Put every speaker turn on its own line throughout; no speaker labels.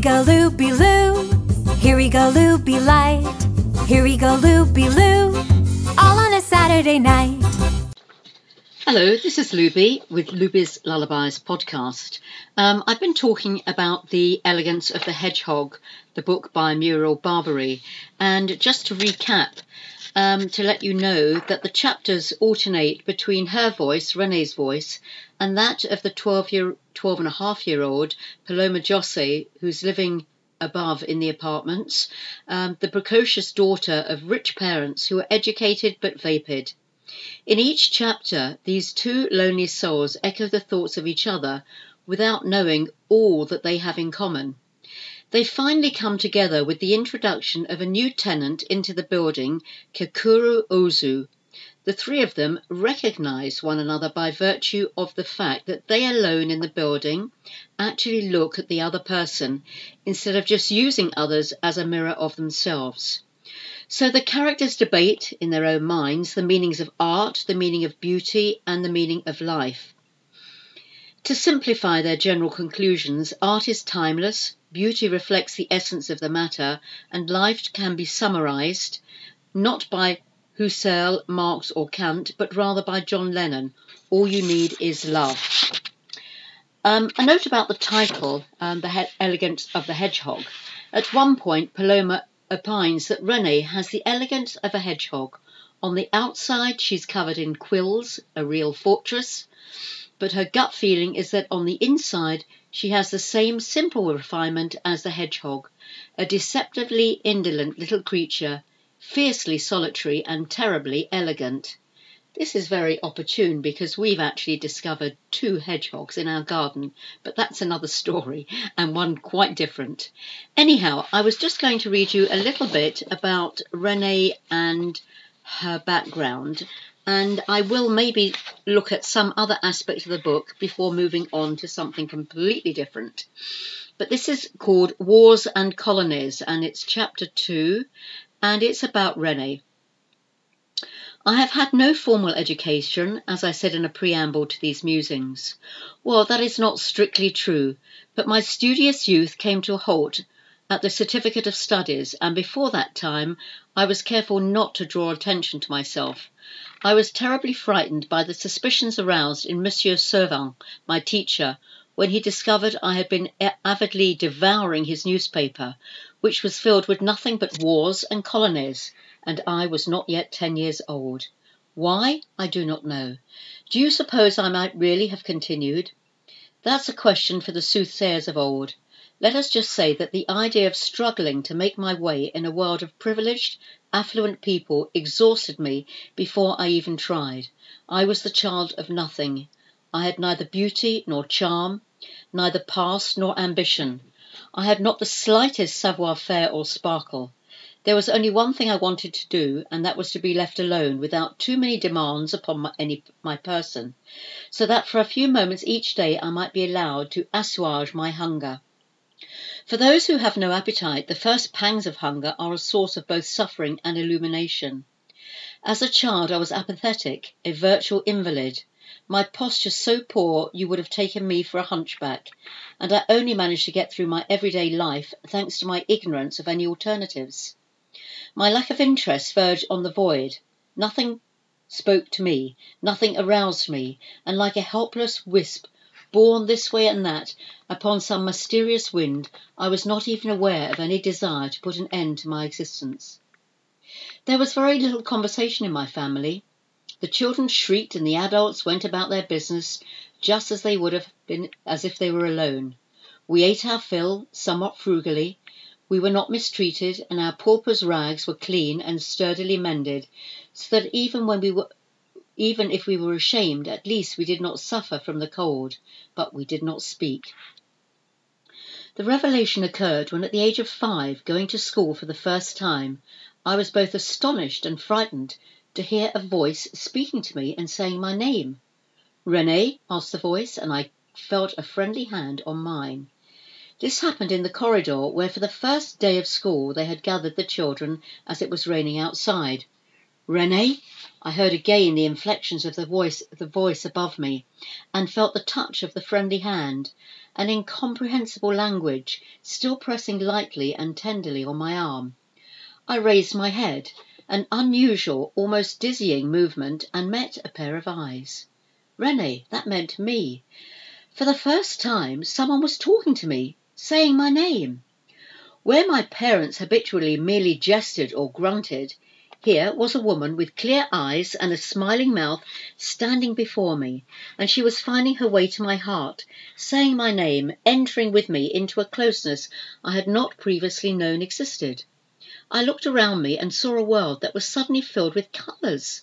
we go, loopy loo. Here we go, loopy light. Here we go, loopy loo. All on a Saturday night.
Hello, this is Looby with Looby's Lullabies podcast. Um, I've been talking about The Elegance of the Hedgehog, the book by Muriel Barbery. And just to recap, um, to let you know that the chapters alternate between her voice, Renee's voice, and that of the 12 year, 12 and a half year old Paloma Jose, who's living above in the apartments, um, the precocious daughter of rich parents who are educated but vapid. In each chapter, these two lonely souls echo the thoughts of each other without knowing all that they have in common. They finally come together with the introduction of a new tenant into the building, Kakuro Ozu. The three of them recognize one another by virtue of the fact that they alone in the building actually look at the other person instead of just using others as a mirror of themselves. So the characters debate in their own minds the meanings of art, the meaning of beauty, and the meaning of life. To simplify their general conclusions, art is timeless, beauty reflects the essence of the matter, and life can be summarized not by Husserl, Marx, or Kant, but rather by John Lennon. All you need is love. Um, a note about the title, um, The he- Elegance of the Hedgehog. At one point, Paloma opines that Renee has the elegance of a hedgehog. On the outside, she's covered in quills, a real fortress but her gut feeling is that on the inside she has the same simple refinement as the hedgehog, a deceptively indolent little creature, fiercely solitary and terribly elegant. This is very opportune because we've actually discovered two hedgehogs in our garden, but that's another story and one quite different. Anyhow, I was just going to read you a little bit about Renee and her background and I will maybe look at some other aspect of the book before moving on to something completely different. But this is called Wars and Colonies, and it's chapter two, and it's about Renée. I have had no formal education, as I said in a preamble to these musings. Well, that is not strictly true, but my studious youth came to a halt at the Certificate of Studies, and before that time I was careful not to draw attention to myself. I was terribly frightened by the suspicions aroused in Monsieur Servin, my teacher, when he discovered I had been avidly devouring his newspaper, which was filled with nothing but wars and colonies, and I was not yet ten years old. Why? I do not know. Do you suppose I might really have continued? That's a question for the soothsayers of old. Let us just say that the idea of struggling to make my way in a world of privileged, affluent people exhausted me before I even tried. I was the child of nothing. I had neither beauty nor charm, neither past nor ambition. I had not the slightest savoir faire or sparkle. There was only one thing I wanted to do, and that was to be left alone without too many demands upon my, any, my person, so that for a few moments each day I might be allowed to assuage my hunger. For those who have no appetite, the first pangs of hunger are a source of both suffering and illumination. As a child, I was apathetic, a virtual invalid. My posture so poor you would have taken me for a hunchback, and I only managed to get through my everyday life thanks to my ignorance of any alternatives. My lack of interest verged on the void. Nothing spoke to me, nothing aroused me, and like a helpless wisp borne this way and that upon some mysterious wind, I was not even aware of any desire to put an end to my existence. There was very little conversation in my family. The children shrieked and the adults went about their business just as they would have been as if they were alone. We ate our fill, somewhat frugally. We were not mistreated, and our pauper's rags were clean and sturdily mended, so that even when we were even if we were ashamed, at least we did not suffer from the cold, but we did not speak. The revelation occurred when, at the age of five, going to school for the first time, I was both astonished and frightened to hear a voice speaking to me and saying my name. Renée? asked the voice, and I felt a friendly hand on mine. This happened in the corridor where, for the first day of school, they had gathered the children as it was raining outside. Renée? I heard again the inflections of the voice, the voice above me, and felt the touch of the friendly hand, an incomprehensible language still pressing lightly and tenderly on my arm. I raised my head, an unusual, almost dizzying movement, and met a pair of eyes. Renée, that meant me. For the first time, someone was talking to me, saying my name. Where my parents habitually merely gestured or grunted, here was a woman with clear eyes and a smiling mouth standing before me, and she was finding her way to my heart, saying my name, entering with me into a closeness I had not previously known existed. I looked around me and saw a world that was suddenly filled with colours.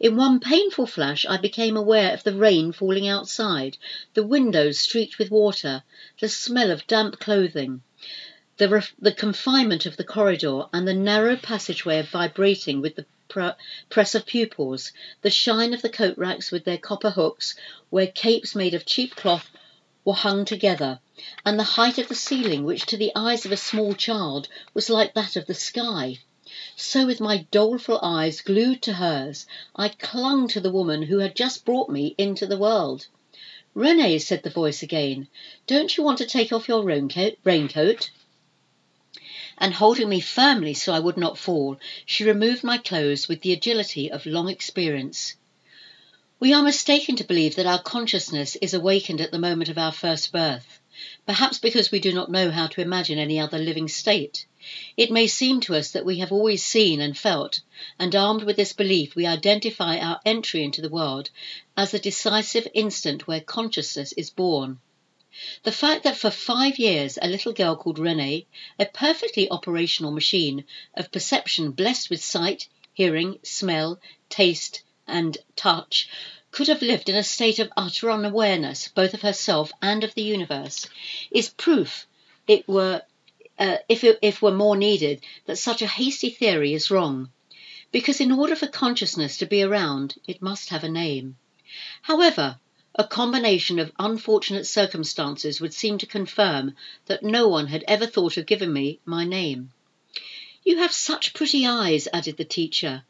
In one painful flash, I became aware of the rain falling outside, the windows streaked with water, the smell of damp clothing the, ref- the confinement of the corridor and the narrow passageway vibrating with the pr- press of pupils, the shine of the coat racks with their copper hooks, where capes made of cheap cloth were hung together, and the height of the ceiling, which to the eyes of a small child was like that of the sky. So, with my doleful eyes glued to hers, I clung to the woman who had just brought me into the world. Renée, said the voice again, don't you want to take off your raincoat? And holding me firmly so I would not fall, she removed my clothes with the agility of long experience. We are mistaken to believe that our consciousness is awakened at the moment of our first birth, perhaps because we do not know how to imagine any other living state. It may seem to us that we have always seen and felt, and armed with this belief, we identify our entry into the world as the decisive instant where consciousness is born. The fact that for five years a little girl called Renée, a perfectly operational machine of perception blessed with sight, hearing, smell, taste, and touch, could have lived in a state of utter unawareness both of herself and of the universe, is proof, it were, uh, if it if were more needed, that such a hasty theory is wrong. Because in order for consciousness to be around, it must have a name. However, a combination of unfortunate circumstances would seem to confirm that no one had ever thought of giving me my name. You have such pretty eyes, added the teacher,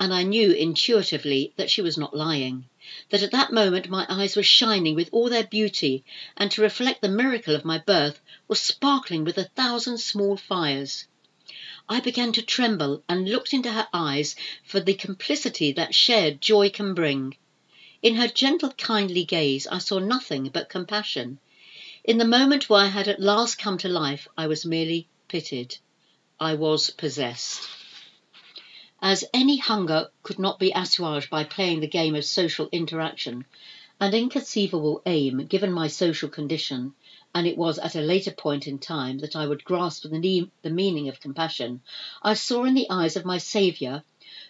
and I knew intuitively that she was not lying, that at that moment my eyes were shining with all their beauty, and to reflect the miracle of my birth was sparkling with a thousand small fires. I began to tremble and looked into her eyes for the complicity that shared joy can bring. In her gentle, kindly gaze I saw nothing but compassion. In the moment where I had at last come to life, I was merely pitied. I was possessed. As any hunger could not be assuaged by playing the game of social interaction, an inconceivable aim, given my social condition, and it was at a later point in time that I would grasp the, the meaning of compassion, I saw in the eyes of my Saviour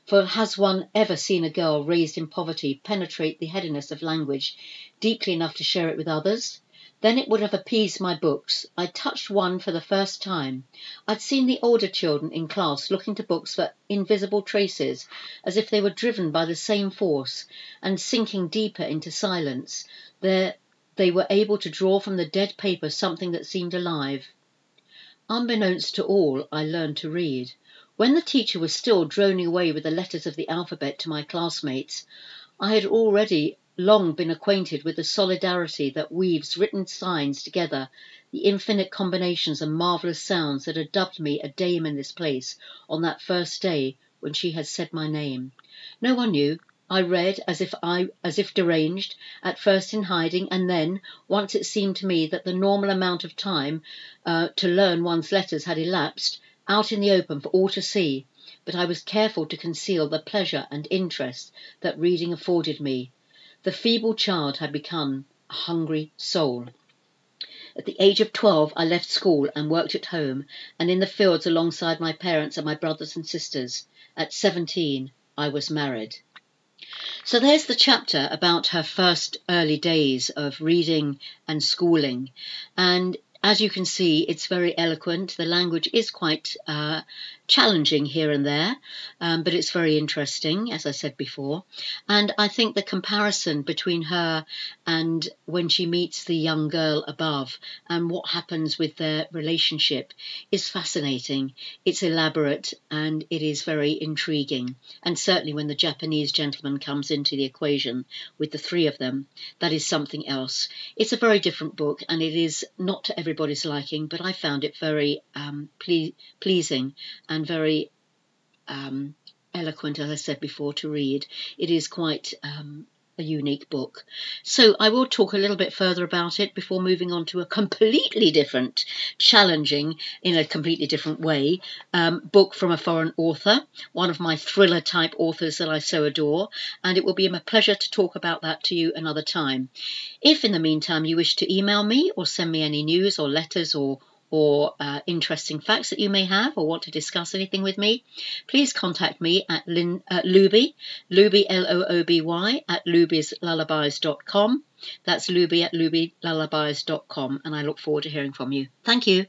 for has one ever seen a girl raised in poverty penetrate the headiness of language deeply enough to share it with others? Then it would have appeased my books. I touched one for the first time. I'd seen the older children in class looking to books for invisible traces, as if they were driven by the same force, and sinking deeper into silence, there they were able to draw from the dead paper something that seemed alive. Unbeknownst to all, I learned to read. When the teacher was still droning away with the letters of the alphabet to my classmates, I had already long been acquainted with the solidarity that weaves written signs together, the infinite combinations and marvellous sounds that had dubbed me a dame in this place on that first day when she had said my name. No one knew. I read as if I as if deranged, at first in hiding, and then, once it seemed to me that the normal amount of time uh, to learn one's letters had elapsed, out in the open for all to see, but I was careful to conceal the pleasure and interest that reading afforded me. The feeble child had become a hungry soul. At the age of 12, I left school and worked at home and in the fields alongside my parents and my brothers and sisters. At 17, I was married. So there's the chapter about her first early days of reading and schooling. And as you can see, it's very eloquent. The language is quite uh, challenging here and there, um, but it's very interesting, as I said before. And I think the comparison between her and when she meets the young girl above and what happens with their relationship is fascinating. It's elaborate and it is very intriguing. And certainly when the Japanese gentleman comes into the equation with the three of them, that is something else. It's a very different book and it is not to everybody's liking, but I found it very um, ple- pleasing and very um, eloquent, as I said before, to read. It is quite um, a unique book. So I will talk a little bit further about it before moving on to a completely different, challenging, in a completely different way, um, book from a foreign author, one of my thriller type authors that I so adore, and it will be a pleasure to talk about that to you another time. If in the meantime you wish to email me or send me any news or letters or or uh, interesting facts that you may have or want to discuss anything with me, please contact me at Lin, uh, Looby, Looby, L-O-O-B-Y, at looby'slullabies.com. That's looby at loobylullabies.com, and I look forward to hearing from you. Thank you.